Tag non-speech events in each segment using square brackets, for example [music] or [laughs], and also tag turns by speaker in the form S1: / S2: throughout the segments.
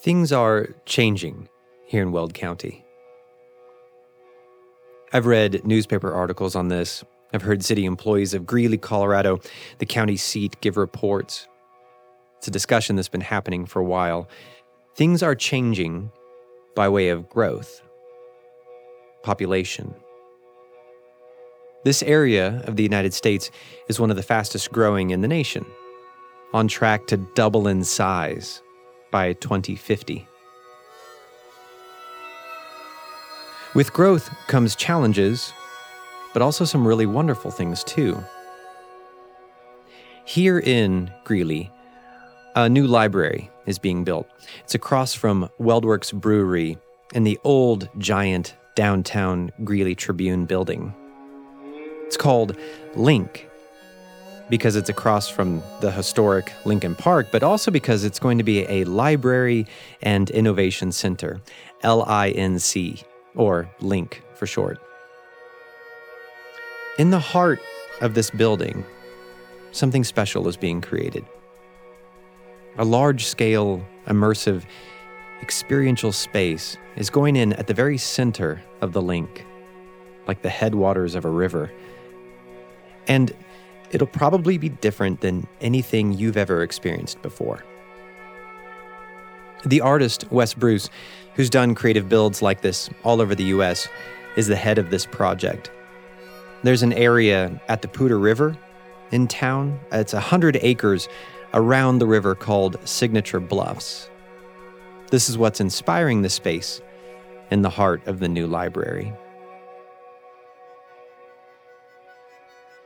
S1: Things are changing here in Weld County. I've read newspaper articles on this. I've heard city employees of Greeley, Colorado, the county seat, give reports. It's a discussion that's been happening for a while. Things are changing by way of growth, population. This area of the United States is one of the fastest growing in the nation, on track to double in size by 2050. With growth comes challenges, but also some really wonderful things too. Here in Greeley, a new library is being built. It's across from WeldWerks Brewery in the old giant downtown Greeley Tribune building. It's called LINC because it's across from the historic Lincoln Park, but also because it's going to be a library and innovation center, L I N C, or LINC for short. In the heart of this building, something special is being created. A large scale, immersive, experiential space is going in at the very center of the LINC, like the headwaters of a river. And it'll probably be different than anything you've ever experienced before. The artist, Wes Bruce, who's done creative builds like this all over the US, is the head of this project. There's an area at the Poudre River in town. It's 100 acres around the river called Signature Bluffs. This is what's inspiring the space in the heart of the new library.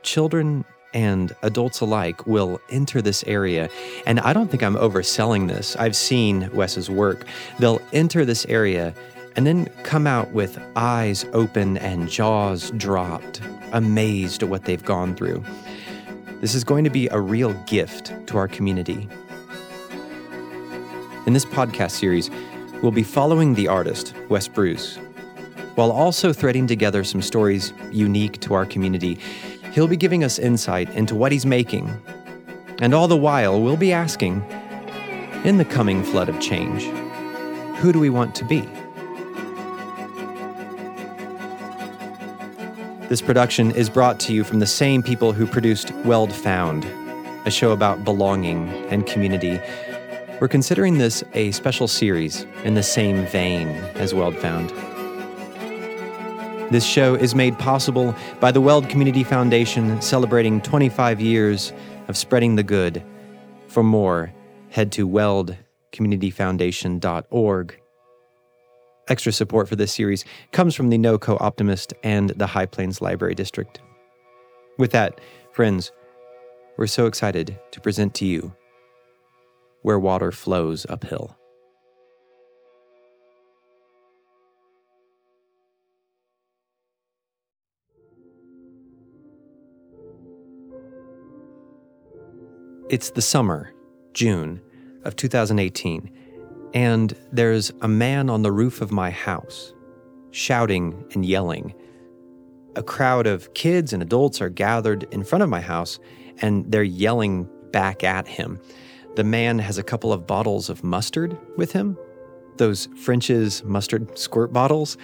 S1: Children and adults alike will enter this area. And I don't think I'm overselling this. I've seen Wes's work. They'll enter this area and then come out with eyes open and jaws dropped, amazed at what they've gone through. This is going to be a real gift to our community. In this podcast series, we'll be following the artist, Wes Bruce, while also threading together some stories unique to our community He'll be giving us insight into what he's making. And all the while, we'll be asking in the coming flood of change, who do we want to be? This production is brought to you from the same people who produced Weld Found, a show about belonging and community. We're considering this a special series in the same vein as Weld Found. This show is made possible by the Weld Community Foundation celebrating 25 years of spreading the good. For more, head to weldcommunityfoundation.org. Extra support for this series comes from the NoCo Optimist and the High Plains Library District. With that, friends, we're so excited to present to you Where Water Flows Uphill. It's the summer, June of 2018, and there's a man on the roof of my house, shouting and yelling. A crowd of kids and adults are gathered in front of my house, and they're yelling back at him. The man has a couple of bottles of mustard with him, those French's mustard squirt bottles,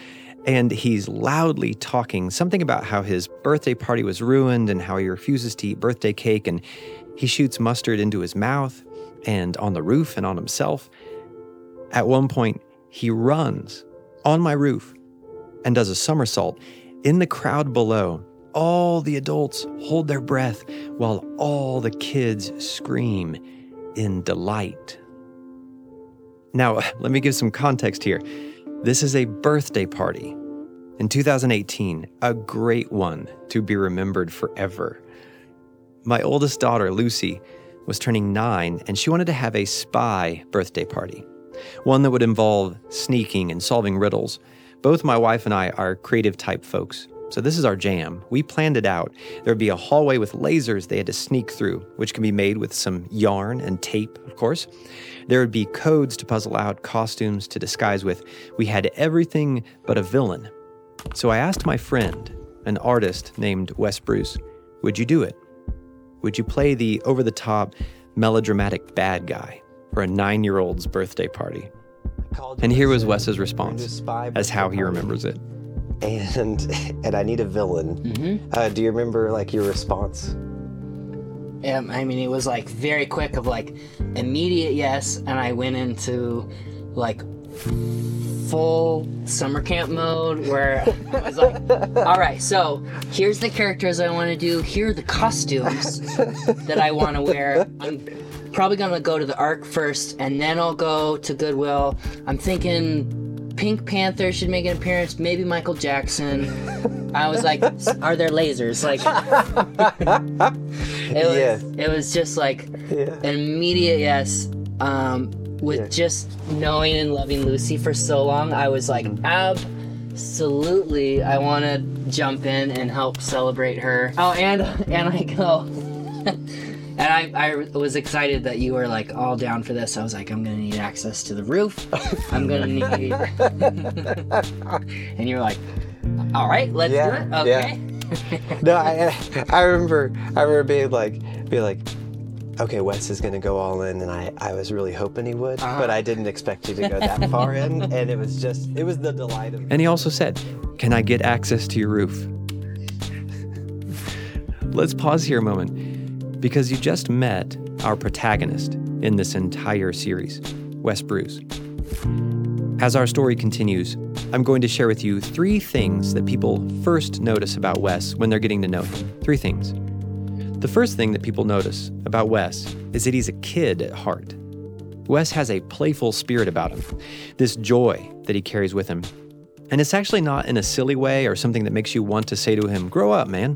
S1: and he's loudly talking something about how his birthday party was ruined and how he refuses to eat birthday cake and he shoots mustard into his mouth and on the roof and on himself. At one point, he runs on my roof and does a somersault in the crowd below. All the adults hold their breath while all the kids scream in delight. Now, [laughs] let me give some context here. This is a birthday party. In 2018, a great one to be remembered forever. My oldest daughter, Lucy, was turning nine and she wanted to have a spy birthday party, one that would involve sneaking and solving riddles. Both my wife and I are creative type folks, so this is our jam. We planned it out. There would be a hallway with lasers they had to sneak through, which can be made with some yarn and tape, of course. There would be codes to puzzle out, costumes to disguise with. We had everything but a villain. So I asked my friend, an artist named Wes Bruce, would you do it? Would you play the over the top, melodramatic bad guy for a nine year old's birthday party? And here was Wes's response as how he remembers it.
S2: And and I need a villain.
S3: Mm-hmm.
S2: Uh, do you remember like your response?
S3: Um, I mean, it was like very quick of like immediate yes, and I went into like full summer camp mode where I was like, [laughs] all right, so here's the characters I want to do. Here are the costumes that I want to wear. I'm probably gonna go to the Ark first, and then I'll go to Goodwill. I'm thinking Pink Panther should make an appearance. Maybe Michael Jackson. I was like, are there lasers? Like, [laughs] it was,
S2: Yeah.
S3: it was just like
S2: Yeah.
S3: an immediate yes. Um, with
S2: Yeah.
S3: just knowing and loving Lucy for so long, I was like, absolutely, I want to jump in and help celebrate her. Oh, and and I go. [laughs] And I, I was excited that you were like all down for this. I was like, I'm gonna need access to the roof. [laughs] I'm gonna need. [laughs] and you're like, all right, let's
S2: Yeah,
S3: do it. Okay.
S2: No, I I remember I remember being like being like, okay, Wes is gonna go all in, and I I was really hoping he would,
S3: Uh-huh.
S2: but I didn't expect you to go that [laughs] far in, and it was just it was the delight of.
S1: And he also said, Can I get access to your roof? Let's pause here a moment because you just met our protagonist in this entire series, Wes Bruce. As our story continues, I'm going to share with you three things that people first notice about Wes when they're getting to know him. Three things. The first thing that people notice about Wes is that he's a kid at heart. Wes has a playful spirit about him, this joy that he carries with him. And it's actually not in a silly way or something that makes you want to say to him, Grow up, man.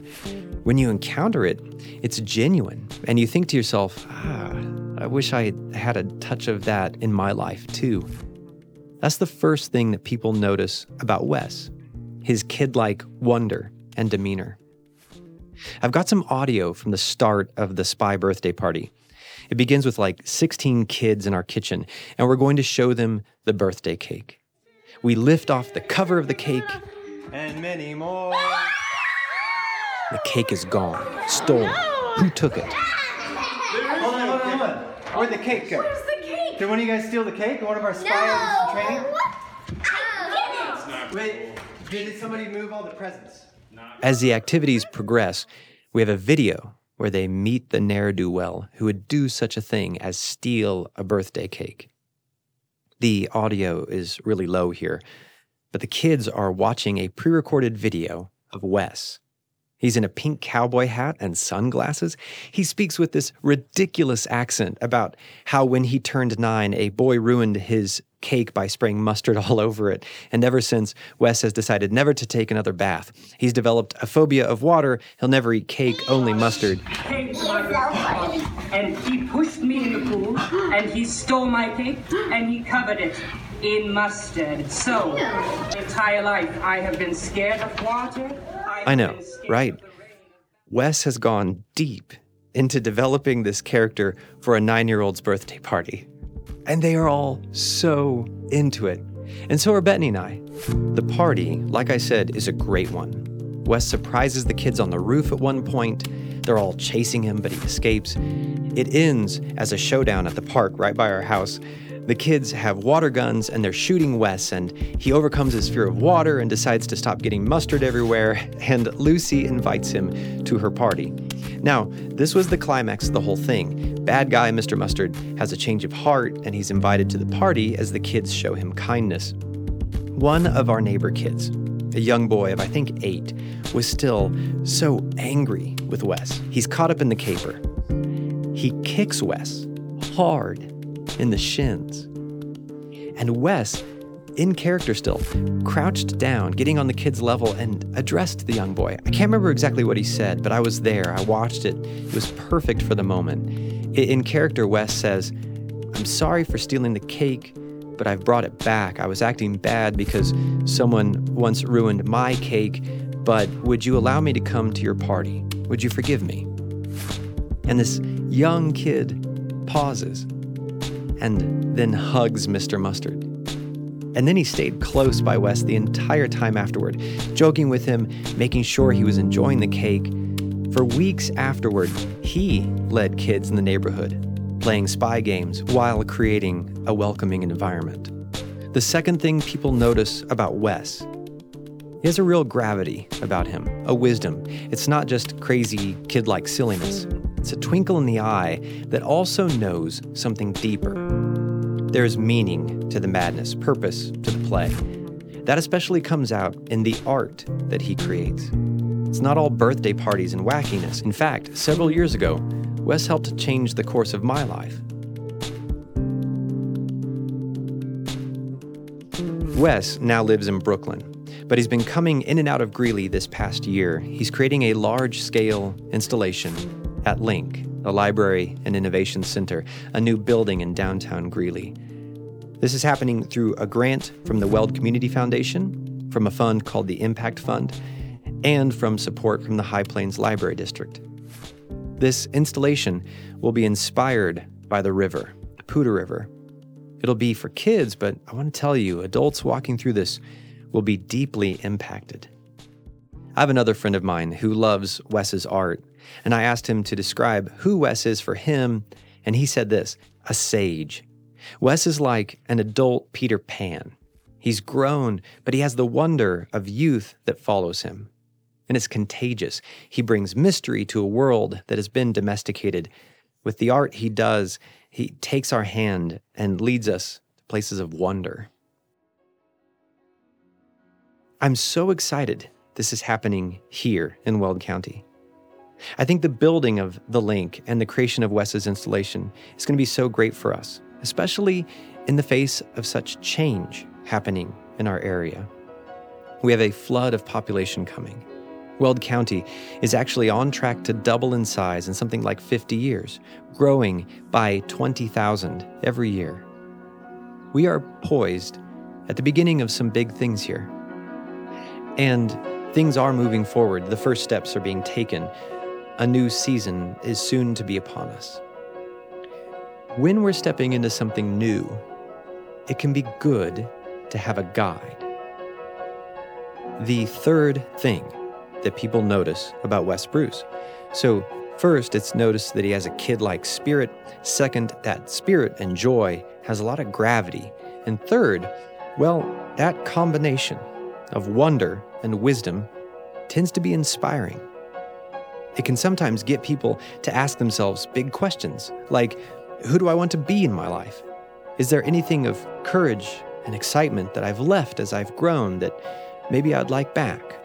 S1: When you encounter it, it's genuine. And you think to yourself, Ah, I wish I had a touch of that in my life too. That's the first thing that people notice about Wes his kid like wonder and demeanor. I've got some audio from the start of the spy birthday party. It begins with like 16 kids in our kitchen, and we're going to show them the birthday cake. We lift off the cover of the cake.
S2: And many more.
S1: The cake is gone, stolen. Who took it?
S4: Hold on, hold on, hold on. Where'd the cake go?
S5: Where's the cake?
S4: Did one of you guys steal the cake? One of our spy
S5: No.
S4: officers in training?
S5: I
S4: Wait, did somebody move all the presents?
S1: As the activities progress, we have a video where they meet the ne'er do well who would do such a thing as steal a birthday cake. The audio is really low here, but the kids are watching a pre recorded video of Wes. He's in a pink cowboy hat and sunglasses. He speaks with this ridiculous accent about how when he turned nine, a boy ruined his cake by spraying mustard [laughs] all over it. And ever since, Wes has decided never to take another bath. He's developed a phobia of water. He'll never eat cake, only mustard.
S6: And he stole my cake, and he covered it in mustard. So, my entire life, I have been scared of water. have
S1: I know, right?
S6: of the rain.
S1: Wes has gone deep into developing this character for a nine year old's birthday party. And they are all so into it. And so are Bettany and I. The party, like I said, is a great one. Wes surprises the kids on the roof at one point. They're all chasing him, but he escapes. It ends as a showdown at the park right by our house. The kids have water guns and they're shooting Wes, and he overcomes his fear of water and decides to stop getting mustard everywhere. [laughs] And Lucy invites him to her party. Now, this was the climax of the whole thing. Bad guy Mr. Mustard has a change of heart and he's invited to the party as the kids show him kindness. One of our neighbor kids, a young boy of I think eight, was still so angry with Wes. He's caught up in the caper. He kicks Wes hard in the shins. And Wes, in character still, crouched down, getting on the kid's level, and addressed the young boy. I can't remember exactly what he said, but I was there. I watched it. It was perfect for the moment. In character, Wes says, I'm sorry for stealing the cake, but I've brought it back. I was acting bad because someone once ruined my cake, but would you allow me to come to your party? Would you forgive me? And this young kid pauses and then hugs Mr. Mustard. And then he stayed close by Wes the entire time afterward, joking with him, making sure he was enjoying the cake. For weeks afterward, he led kids in the neighborhood, playing spy games while creating a welcoming environment. The second thing people notice about Wes he has a real gravity about him, a wisdom. It's not just crazy, kid like silliness, it's a twinkle in the eye that also knows something deeper. There's meaning to the madness, purpose to the play. That especially comes out in the art that he creates. It's not all birthday parties and wackiness. In fact, several years ago, Wes helped change the course of my life. Wes now lives in Brooklyn, but he's been coming in and out of Greeley this past year. He's creating a large scale installation at LINC, a library and innovation center, a new building in downtown Greeley. This is happening through a grant from the Weld Community Foundation, from a fund called the Impact Fund, and from support from the High Plains Library District. This installation will be inspired by the river, the Poudre River. It'll be for kids, but I want to tell you, adults walking through this will be deeply impacted. I have another friend of mine who loves Wes's art, and I asked him to describe who Wes is for him, and he said this a sage. Wes is like an adult Peter Pan. He's grown, but he has the wonder of youth that follows him. And it's contagious. He brings mystery to a world that has been domesticated. With the art he does, he takes our hand and leads us to places of wonder. I'm so excited this is happening here in Weld County. I think the building of the LINC and the creation of Wes's installation is going to be so great for us, especially in the face of such change happening in our area. We have a flood of population coming. Weld County is actually on track to double in size in something like 50 years, growing by 20,000 every year. We are poised at the beginning of some big things here. And things are moving forward. The first steps are being taken. A new season is soon to be upon us. When we're stepping into something new, it can be good to have a guide. The third thing that people notice about Wes Bruce. So, first, it's noticed that he has a kid like spirit. Second, that spirit and joy has a lot of gravity. And third, well, that combination of wonder and wisdom tends to be inspiring. It can sometimes get people to ask themselves big questions like Who do I want to be in my life? Is there anything of courage and excitement that I've left as I've grown that maybe I'd like back?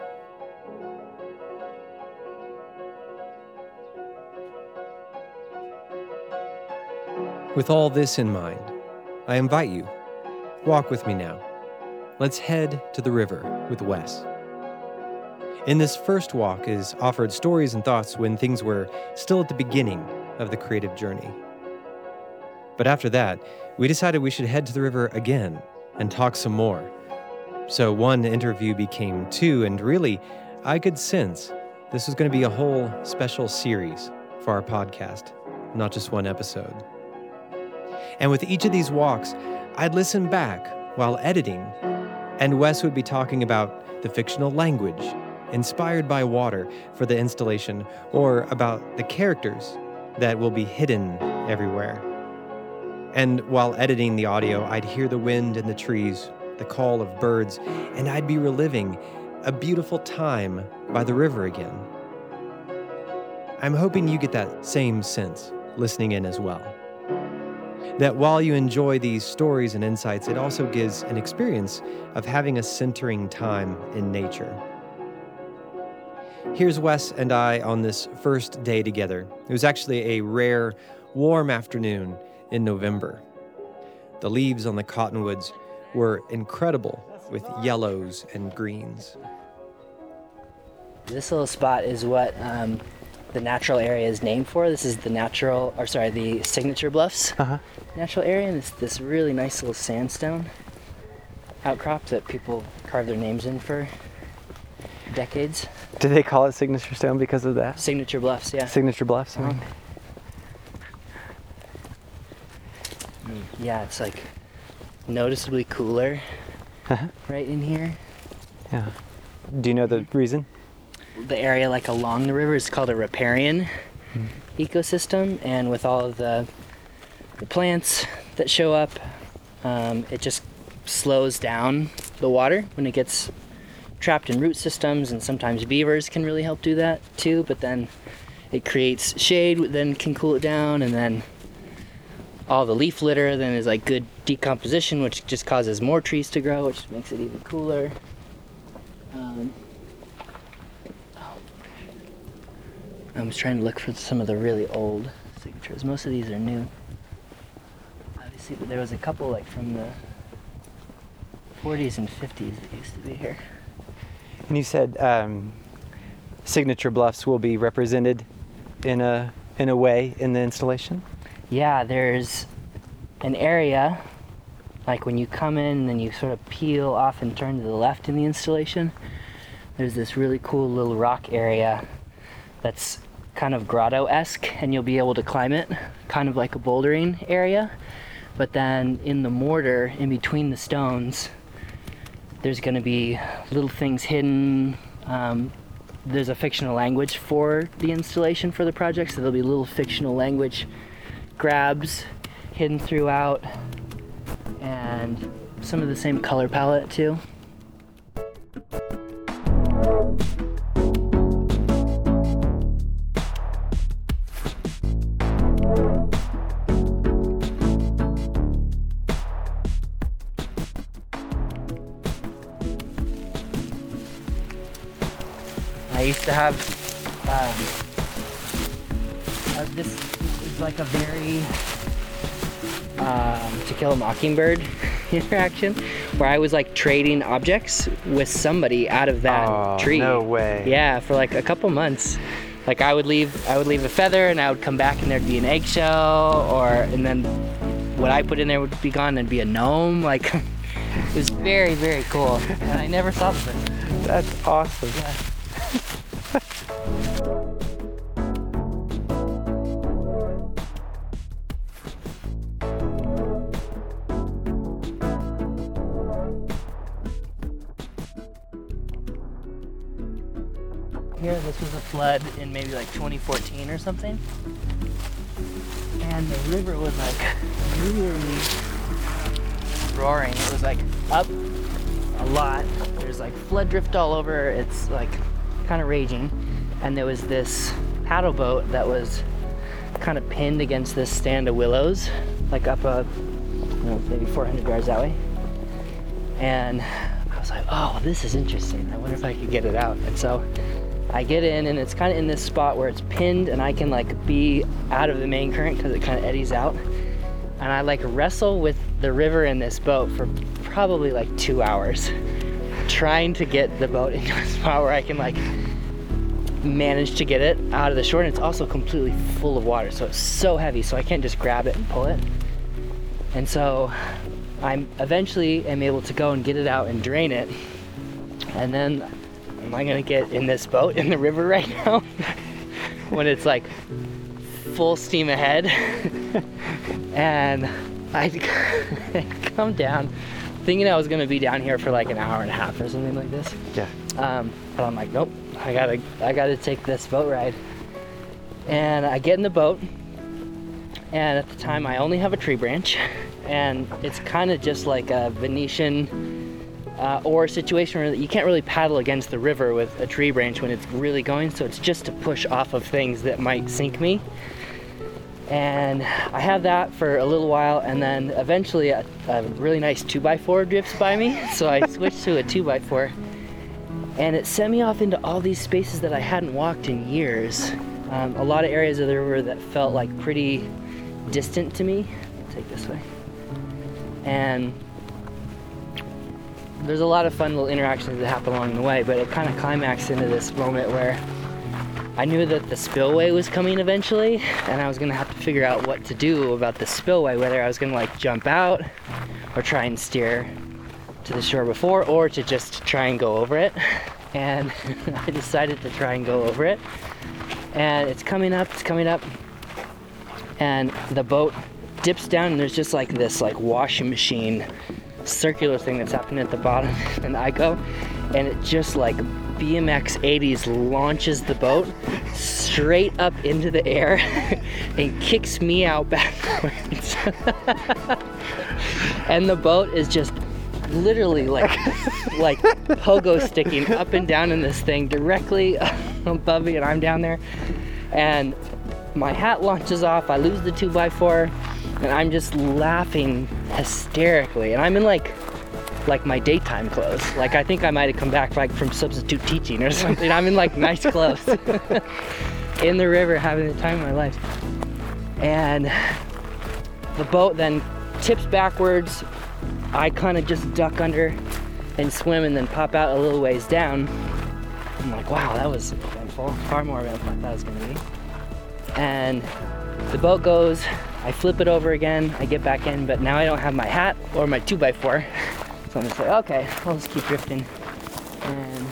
S1: With all this in mind, I invite you, walk with me now. Let's head to the river with Wes. In this first walk is offered stories and thoughts when things were still at the beginning of the creative journey. But after that, we decided we should head to the river again and talk some more. So one interview became two, and really, I could sense this was going to be a whole special series for our podcast, not just one episode. And with each of these walks, I'd listen back while editing and Wes would be talking about the fictional language inspired by water for the installation, or about the characters that will be hidden everywhere. And while editing the audio, I'd hear the wind in the trees, the call of birds, and I'd be reliving a beautiful time by the river again. I'm hoping you get that same sense listening in as well that while you enjoy these stories and insights, it also gives an experience of having a centering time in nature. Here's Wes and I on this first day together. It was actually a rare, warm afternoon in November. The leaves on the cottonwoods were incredible with yellows and greens.
S3: This little spot is what um, the natural area is named for. This is the natural, or sorry, the signature bluffs
S2: Uh-huh.
S3: natural area, and it's this really nice little sandstone outcrop that people carve their names in for decades.
S2: Do they call it signature stone because of that?
S3: Signature bluffs, yeah.
S2: Signature bluffs. I mean.
S3: Yeah, it's like noticeably cooler
S2: Uh-huh.
S3: right in here.
S2: Yeah. Do you know the reason?
S3: The area like along the river is called a riparian
S2: Hmm.
S3: ecosystem and with all of the, the plants that show up um, it just slows down the water when it gets trapped in root systems, and sometimes beavers can really help do that too. But then it creates shade, then can cool it down, and then all the leaf litter then is like good decomposition, which just causes more trees to grow, which makes it even cooler. Um, I was trying to look for some of the really old signatures. Most of these are new. Obviously, but there was a couple like from the 40s and 50s that used to be here.
S2: And you said um, signature bluffs will be represented in a in a way in the installation.
S3: Yeah, there's an area like when you come in and then you sort of peel off and turn to the left in the installation. There's this really cool little rock area that's kind of grotto-esque and you'll be able to climb it, kind of like a bouldering area. But then in the mortar, in between the stones, there's going to be little things hidden. Um, there's a fictional language for the installation for the project, so there'll be little fictional language grabs hidden throughout, and some of the same color palette too. Like a very um, To Kill a Mockingbird [laughs] interaction where I was like trading objects with somebody out of that
S2: Oh,
S3: tree.
S2: no way.
S3: Yeah, for like a couple months. Like I would leave, I would leave a feather, and I would come back, and there'd be an eggshell, or and then what I put in there would be gone, and be a gnome. Like [laughs] it was very, very cool, and I never thought of it.
S2: That's awesome.
S3: Here, flood in maybe like 2014 or something. And the river was like really roaring. It was like up a lot. There's like flood drift all over. It's like kind of raging. And there was this paddle boat that was kind of pinned against this stand of willows, like up a, you know, maybe 400 yards that way. And I was like, oh, this is interesting. I wonder if I could get it out. And so I get in, and it's kind of in this spot where it's pinned, and I can like be out of the main current because it kind of eddies out. And I like wrestle with the river in this boat for probably like two hours, trying to get the boat [laughs] into a spot where I can like manage to get it out of the shore. And it's also completely full of water, so it's so heavy, so I can't just grab it and pull it. And so I'm eventually am able to go and get it out and drain it. And then am I gonna get in this boat in the river right now? [laughs] when it's like full steam ahead. [laughs] and I [laughs] come down thinking I was gonna be down here for like an hour and a half or something like this.
S2: Yeah.
S3: Um, but I'm like, nope, I gotta, I gotta take this boat ride. And I get in the boat, and at the time I only have a tree branch, and it's kind of just like a Venetian uh, a situation where you can't really paddle against the river with a tree branch when it's really going, so it's just to push off of things that might sink me. And I have that for a little while, and then eventually a, a really nice 2x4 drifts by me, [laughs] so I switched to a 2x4 and it sent me off into all these spaces that I hadn't walked in years. Um, a lot of areas of the river that felt like pretty distant to me. Take this way. And there's a lot of fun little interactions that happen along the way, but it kind of climaxed into this moment where I knew that the spillway was coming eventually, and I was gonna have to figure out what to do about the spillway, whether I was gonna like jump out or try and steer to the shore before or to just try and go over it. And [laughs] I decided to try and go over it. And it's coming up, it's coming up. And the boat dips down and there's just like this like washing machine circular thing that's happening at the bottom. [laughs] And I go and it just like BMX 80s launches the boat straight up into the air [laughs] and kicks me out backwards. [laughs] and the boat is just literally like like pogo sticking up and down in this thing directly above me, and I'm down there, and my hat launches off. I lose the two by four, and I'm just laughing hysterically, and I'm in like like my daytime clothes. Like I think I might have come back like from substitute teaching or [laughs] something. I'm in like nice clothes [laughs] in the river having the time of my life. And the boat then tips backwards. I kind of just duck under and swim and then pop out a little ways down. I'm like, wow, that was eventful. Far more eventful than I thought it was gonna be. And the boat goes, I flip it over again, I get back in, but now I don't have my hat or my 2x4. So I'm just like, okay, I'll just keep drifting. And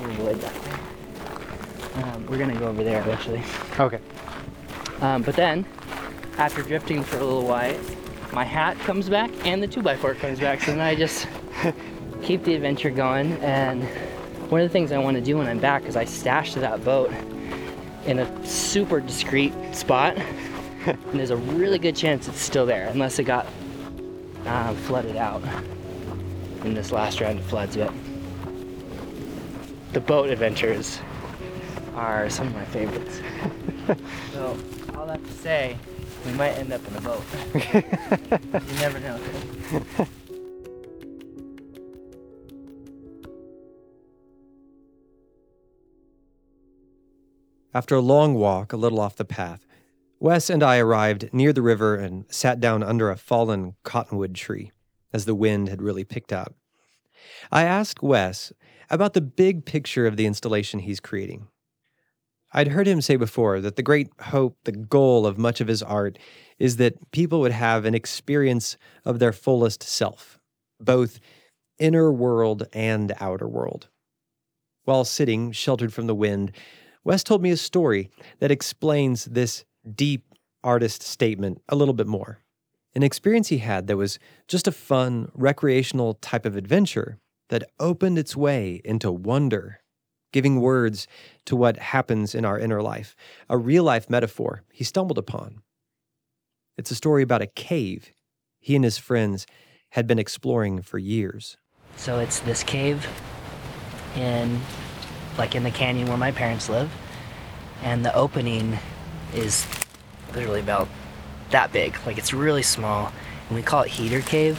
S3: we'll avoid that. Um, we're gonna go over there eventually.
S2: Okay.
S3: Um, but then, after drifting for a little while, my hat comes back and the 2x4 comes back. So then I just [laughs] keep the adventure going. And one of the things I want to do when I'm back is I stash that boat in a super discreet spot. [laughs] and there's a really good chance it's still there, unless it got uh, flooded out in this last round of floods. But the boat adventures are some of my favorites. [laughs] so, all that to say, we might end up in a boat. [laughs] you never know.
S1: After a long walk, a little off the path, Wes and I arrived near the river and sat down under a fallen cottonwood tree, as the wind had really picked up. I asked Wes about the big picture of the installation he's creating. I'd heard him say before that the great hope, the goal of much of his art is that people would have an experience of their fullest self, both inner world and outer world. While sitting, sheltered from the wind, Wes told me a story that explains this deep artist statement a little bit more. An experience he had that was just a fun, recreational type of adventure that opened its way into wonder, giving words to what happens in our inner life, a real life metaphor he stumbled upon. It's a story about a cave he and his friends had been exploring for years.
S3: So it's this cave in, like in the canyon where my parents live, and the opening is literally about that big. Like it's really small, and we call it Heater Cave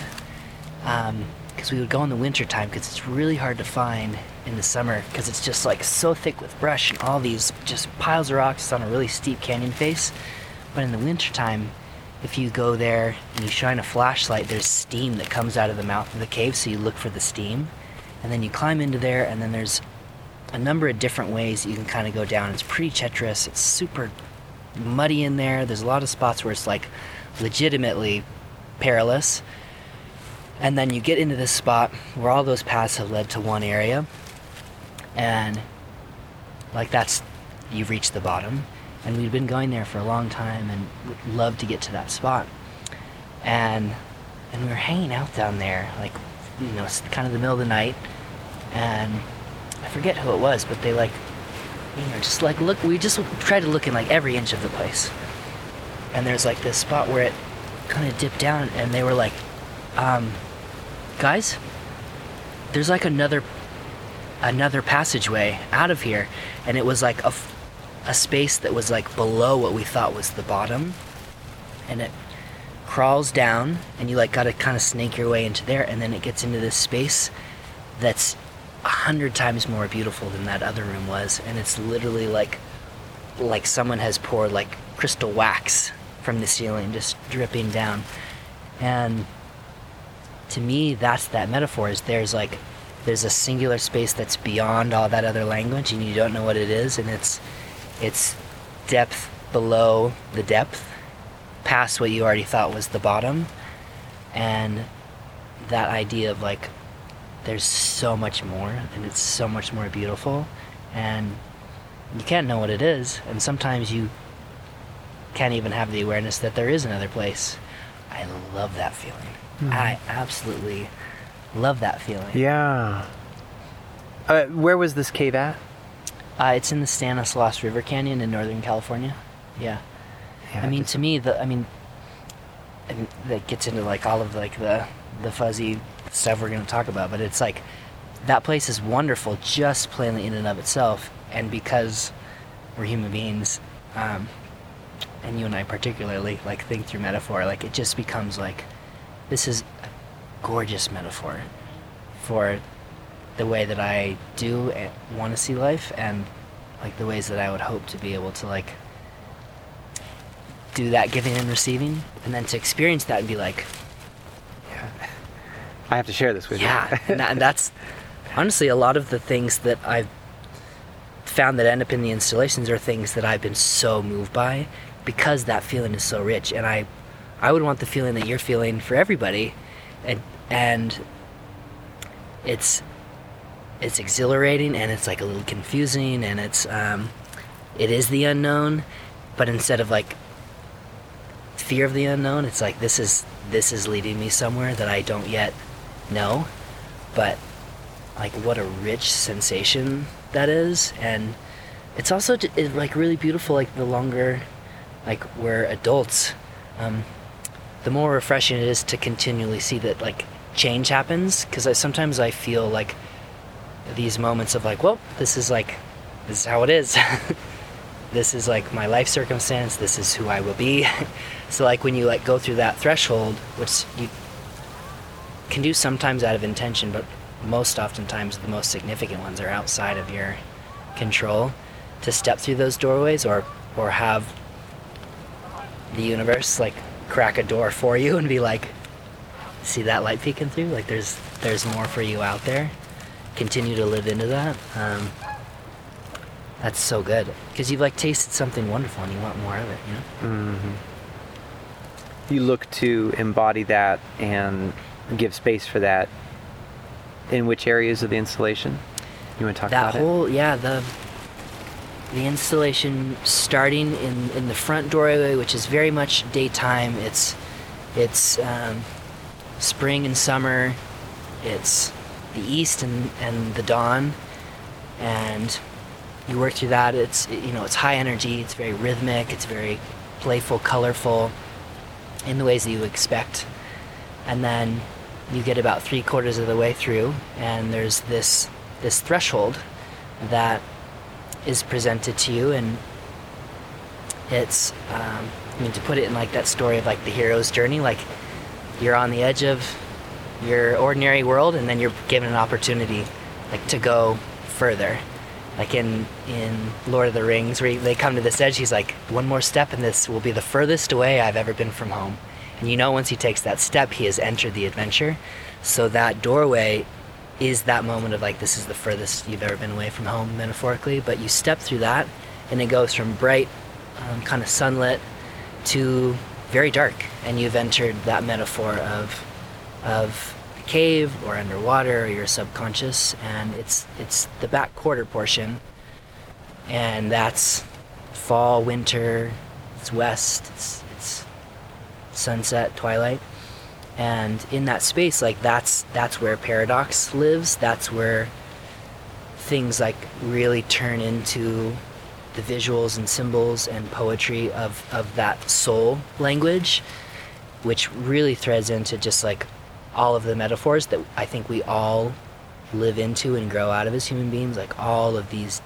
S3: um, because we would go in the winter time because it's really hard to find in the summer because it's just like so thick with brush and all these just piles of rocks on a really steep canyon face. But in the winter time, if you go there and you shine a flashlight, there's steam that comes out of the mouth of the cave, so you look for the steam. And then you climb into there, and then there's a number of different ways you can kind of go down. It's pretty treacherous, it's super muddy in there. There's a lot of spots where it's like legitimately perilous. And then you get into this spot where all those paths have led to one area. And like that's, you've reached the bottom. And we'd been going there for a long time and would love to get to that spot. And and we were hanging out down there, like, you know, it's kind of the middle of the night. And I forget who it was, but they like, you know, just like look, we just tried to look in like every inch of the place. And there's like this spot where it kind of dipped down, and they were like, um, guys, there's like another another passageway out of here, and it was like a, space that was like below what we thought was the bottom, and it crawls down, and you like got to kind of snake your way into there, and then it gets into this space that's a hundred times more beautiful than that other room was, and it's literally like like someone has poured like crystal wax from the ceiling just dripping down. And to me that's that metaphor is there's like there's a singular space that's beyond all that other language and you don't know what it is and it's it's depth below the depth past what you already thought was the bottom. And that idea of like there's so much more and it's so much more beautiful and you can't know what it is and sometimes you can't even have the awareness that there is another place. I love that feeling. I absolutely love that feeling.
S2: Yeah. Uh, where was this cave at?
S3: uh, it's in the stanislaus river canyon in northern california. Yeah.
S2: Yeah,
S3: I mean,
S2: just-
S3: to me, the I mean, and that gets into like all of like the the fuzzy stuff we're going to talk about, but it's like that place is wonderful just plainly in and of itself, and because we're human beings, um, and you and I particularly like think through metaphor, like it just becomes like this is a gorgeous metaphor for the way that I do want to see life and like the ways that I would hope to be able to like do that giving and receiving and then to experience that and be like yeah,
S2: I have to share this with
S3: yeah
S2: you.
S3: and, that, and that's honestly a lot of the things that I've found that end up in the installations are things that I've been so moved by because that feeling is so rich and I I would want the feeling that you're feeling for everybody and and it's it's exhilarating and it's like a little confusing and it's um, it is the unknown but instead of like fear of the unknown. It's like this is this is leading me somewhere that i don't yet know. But like what a rich sensation that is. And it's also it's like really beautiful like the longer like we're adults um, the more refreshing it is to continually see that like change happens. Because I, sometimes i feel like these moments of like well this is like this is how it is. [laughs] This is like my life circumstance. This is who i will be [laughs] so like when you like go through that threshold which you can do sometimes out of intention but most oftentimes the most significant ones are outside of your control to step through those doorways or or have the universe like crack a door for you [laughs] and be like see that light peeking through? Like there's there's more for you out there. Continue to live into that um, that's so good because you've like tasted something wonderful and you want more of it you know
S2: You look to embody that and give space for that. In which areas of the installation? You want to talk about
S3: that
S2: about
S3: whole yeah the the installation starting in in the front doorway which is very much daytime. It's it's um, spring and summer. It's the east and and the dawn. And you work through that. It's you know it's high energy. It's very rhythmic. It's very playful colorful in the ways that you expect. And then you get about three quarters of the way through and there's this this threshold that is presented to you and it's um, i mean to put it in like that story of like the hero's journey like you're on the edge of your ordinary world and then you're given an opportunity like to go further like in in lord of the rings where they come to this edge he's like one more step and this will be the furthest away i've ever been from home. And you know once he takes that step he has entered the adventure. So that doorway is that moment of like this is the furthest you've ever been away from home metaphorically. But you step through that and it goes from bright um, kind of sunlit to very dark. And you've entered that metaphor of of cave or underwater or your subconscious and it's it's the back quarter portion. And that's fall winter it's west it's, it's sunset twilight. And in that space like that's that's where paradox lives. That's where things like really turn into the visuals and symbols and poetry of of that soul language which really threads into just like all of the metaphors that I think we all live into and grow out of as human beings like all of these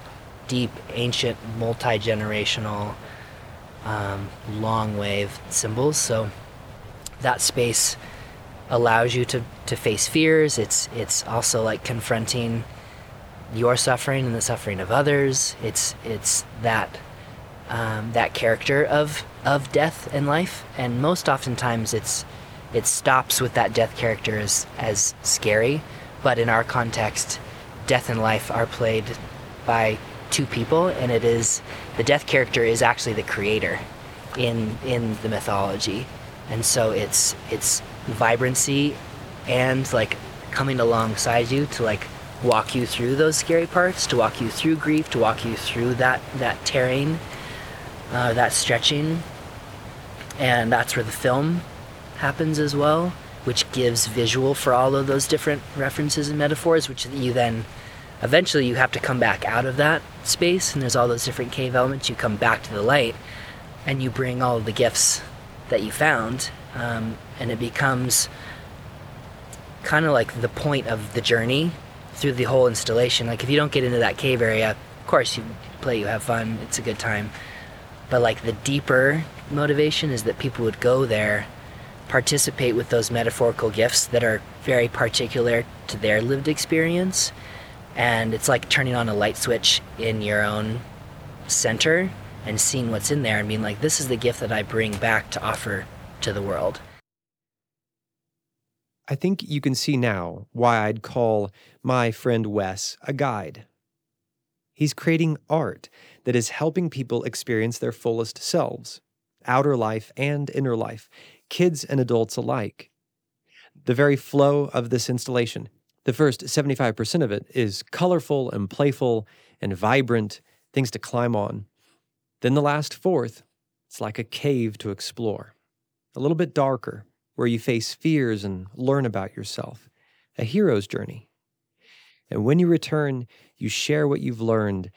S3: deep ancient multi-generational um, long wave symbols so that space allows you to, to face fears. It's it's also like confronting your suffering and the suffering of others. It's it's that um, that character of of death and life, and most oftentimes it's it stops with that death character as as scary, but in our context, death and life are played by two people, and it is the death character is actually the creator in in the mythology, and so it's it's vibrancy and like coming alongside you to like walk you through those scary parts to walk you through grief to walk you through that that tearing uh, that stretching. And that's where the film happens as well which gives visual for all of those different references and metaphors which you then eventually you have to come back out of that space and there's all those different cave elements you come back to the light and you bring all the gifts that you found um, and it becomes kind of like the point of the journey through the whole installation. Like if you don't get into that cave area, of course you play, you have fun, it's a good time. But like the deeper motivation is that people would go there, participate with those metaphorical gifts that are very particular to their lived experience. And it's like turning on a light switch in your own center and seeing what's in there and being like, this is the gift that I bring back to offer to the world.
S1: I think you can see now why I'd call my friend Wes a guide. He's creating art that is helping people experience their fullest selves, outer life and inner life, kids and adults alike. The very flow of this installation, the first 75% of it is colorful and playful and vibrant, things to climb on. Then the last fourth, it's like a cave to explore, a little bit darker, where you face fears and learn about yourself, a hero's journey. And when you return, you share what you've learned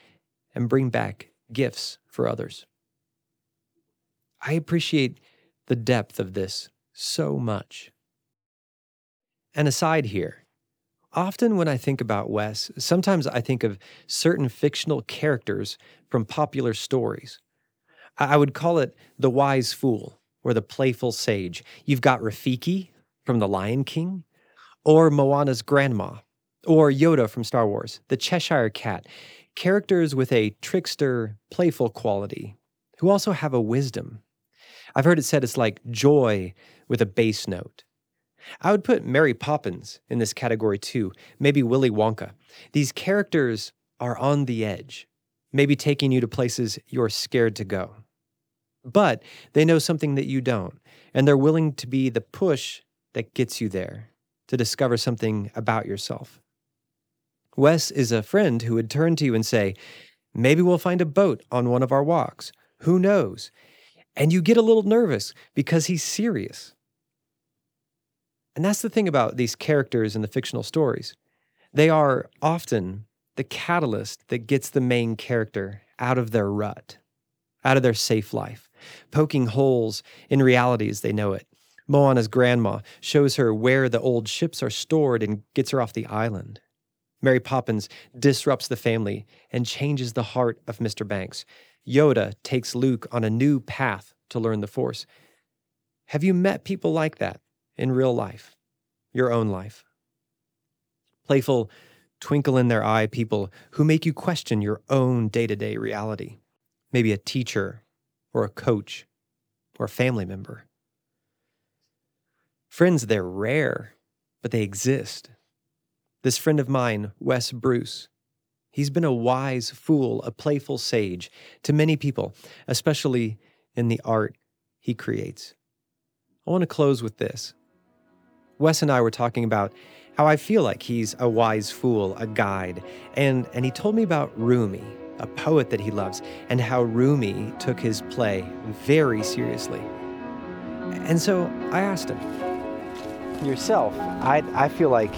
S1: and bring back gifts for others. I appreciate the depth of this so much. An aside here often when I think about Wes, sometimes I think of certain fictional characters from popular stories. I would call it the wise fool or the playful sage. You've got Rafiki from The Lion King, or Moana's grandma, or Yoda from Star Wars, the Cheshire Cat, characters with a trickster, playful quality, who also have a wisdom. I've heard it said it's like joy with a bass note. I would put Mary Poppins in this category too, maybe Willy Wonka. These characters are on the edge, maybe taking you to places you're scared to go. But they know something that you don't, and they're willing to be the push that gets you there to discover something about yourself. Wes is a friend who would turn to you and say, Maybe we'll find a boat on one of our walks. Who knows? And you get a little nervous because he's serious. And that's the thing about these characters in the fictional stories. They are often the catalyst that gets the main character out of their rut, out of their safe life, poking holes in reality as they know it. Moana's grandma shows her where the old ships are stored and gets her off the island. Mary Poppins disrupts the family and changes the heart of Mr. Banks. Yoda takes Luke on a new path to learn the Force. Have you met people like that in real life, your own life? Playful, twinkle in their eye people who make you question your own day to day reality. Maybe a teacher or a coach or a family member. Friends, they're rare, but they exist. This friend of mine, Wes Bruce, he's been a wise fool, a playful sage to many people, especially in the art he creates. I want to close with this. Wes and I were talking about how I feel like he's a wise fool, a guide, and, and he told me about Rumi, a poet that he loves, and how Rumi took his play very seriously. And so I asked him,
S2: Yourself, I, I feel like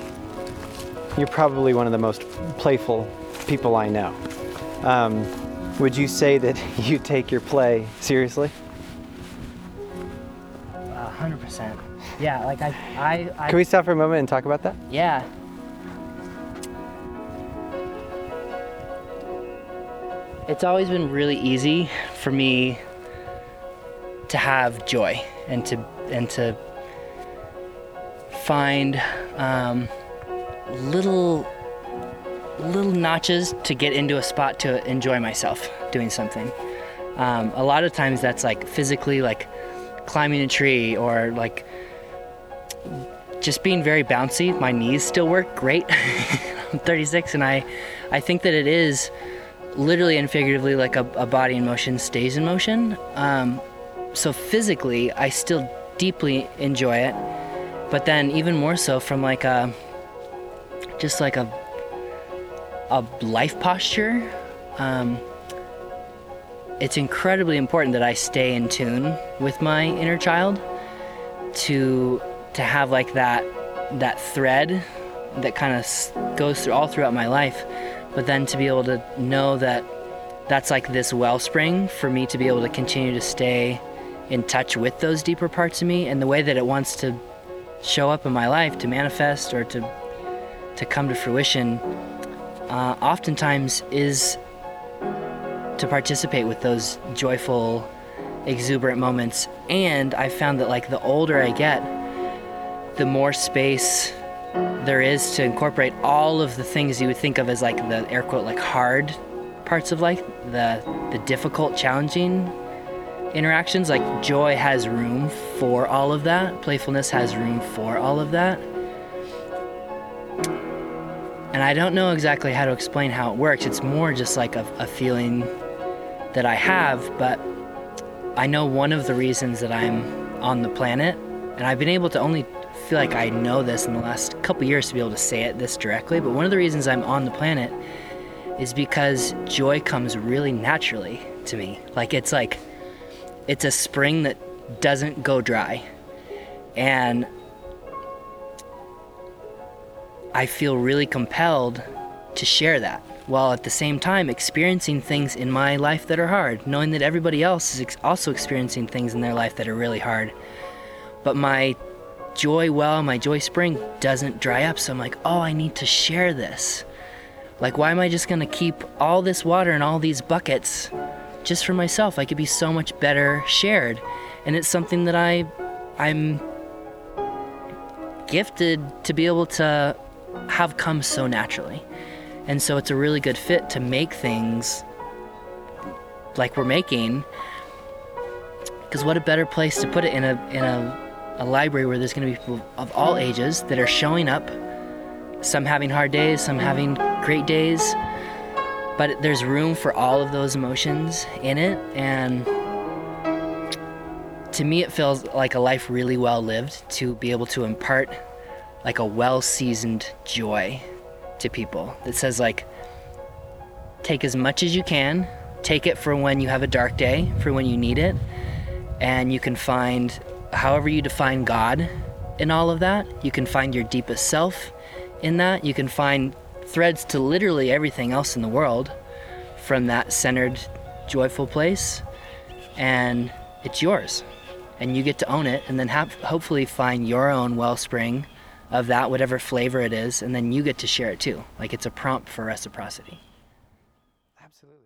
S2: you're probably one of the most playful people I know. Um, would you say that [laughs] you take your play seriously?
S3: Hundred percent. Yeah, like I, I, I
S2: Can we stop for a moment and talk about that?
S3: yeah. It's always been really easy for me to have joy and to and to find um, little little notches to get into a spot to enjoy myself doing something. Um, a lot of times that's like physically like climbing a tree or like just being very bouncy. My knees still work great. [laughs] I'm 36 and I I think that it is literally and figuratively like a, a body in motion stays in motion. Um, so physically I still deeply enjoy it. But then even more so from like a just like a a life posture. Um, it's incredibly important that I stay in tune with my inner child to to have like that that thread that kind of goes through all throughout my life but then to be able to know that that's like this wellspring for me to be able to continue to stay in touch with those deeper parts of me and the way that it wants to show up in my life to manifest or to to come to fruition uh, oftentimes is to participate with those joyful exuberant moments. And i found that like the older i get the more space there is to incorporate all of the things you would think of as like the air quote like hard parts of life the the difficult challenging interactions like joy has room for all of that. Playfulness has room for all of that and i don't know exactly how to explain how it works it's more just like a, a feeling that i have but i know one of the reasons that i'm on the planet and i've been able to only feel like i know this in the last couple years to be able to say it this directly but one of the reasons i'm on the planet is because joy comes really naturally to me like it's like it's a spring that doesn't go dry. And I feel really compelled to share that while at the same time experiencing things in my life that are hard, knowing that everybody else is ex- also experiencing things in their life that are really hard. But my joy well, my joy spring doesn't dry up. So I'm like, oh, I need to share this. Like, why am I just gonna keep all this water in all these buckets just for myself? I could be so much better shared. And it's something that I, I'm gifted to be able to have come so naturally. And so it's a really good fit to make things like we're making. Because what a better place to put it in a in a, a library where there's going to be people of all ages that are showing up. Some having hard days, some having great days, but there's room for all of those emotions in it. And to me, it feels like a life really well lived to be able to impart like a well seasoned joy to people that says like take as much as you can take it for when you have a dark day for when you need it and you can find however you define god in all of that you can find your deepest self in that you can find threads to literally everything else in the world from that centered joyful place and it's yours and you get to own it and then have hopefully find your own wellspring of that, whatever flavor it is, and then you get to share it too. Like it's a prompt for reciprocity.
S2: Absolutely.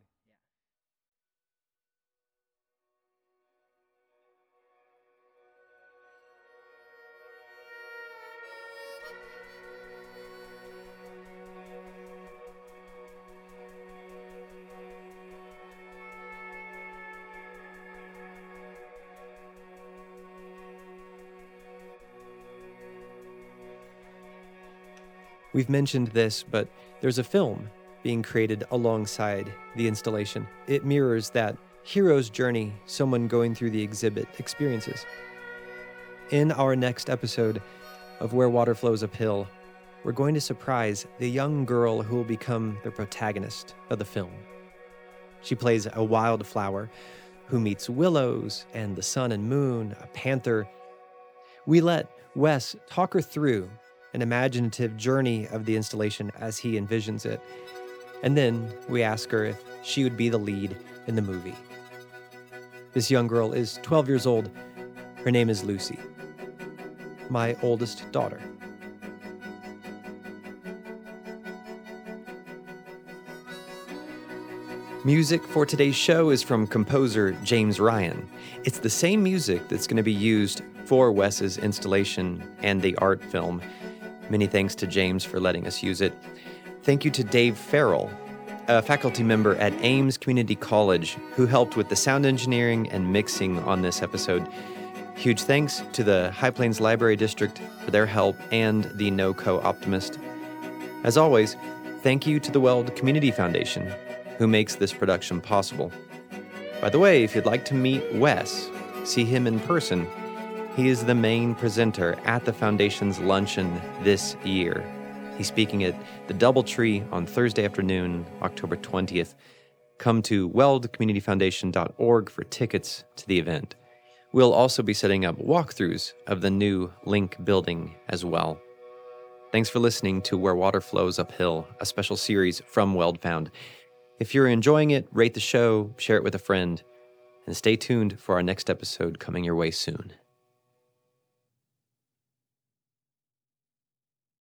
S1: We've mentioned this, but there's a film being created alongside the installation. It mirrors that hero's journey someone going through the exhibit experiences. In our next episode of Where Water Flows Uphill, we're going to surprise the young girl who will become the protagonist of the film. She plays a wildflower who meets willows and the sun and moon, a panther. We let Wes talk her through an imaginative journey of the installation as he envisions it. And then we ask her if she would be the lead in the movie. This young girl is 12 years old. Her name is Lucy, my oldest daughter. Music for today's show is from composer James Ryan. It's the same music that's going to be used for Wes's installation and the art film. Many thanks to James for letting us use it. Thank you to Dave Farrell, a faculty member at Aims Community College, who helped with the sound engineering and mixing on this episode. Huge thanks to the High Plains Library District for their help and the NoCo Optimist. As always, thank you to the Weld Community Foundation, who makes this production possible. By the way, if you'd like to meet Wes, see him in person, he is the main presenter at the Foundation's luncheon this year. He's speaking at the Doubletree on Thursday afternoon, October 20th. Come to weldcommunityfoundation.org for tickets to the event. We'll also be setting up walkthroughs of the new LINC building as well. Thanks for listening to Where Water Flows Uphill, a special series from WeldFound. If you're enjoying it, rate the show, share it with a friend, and stay tuned for our next episode coming your way soon.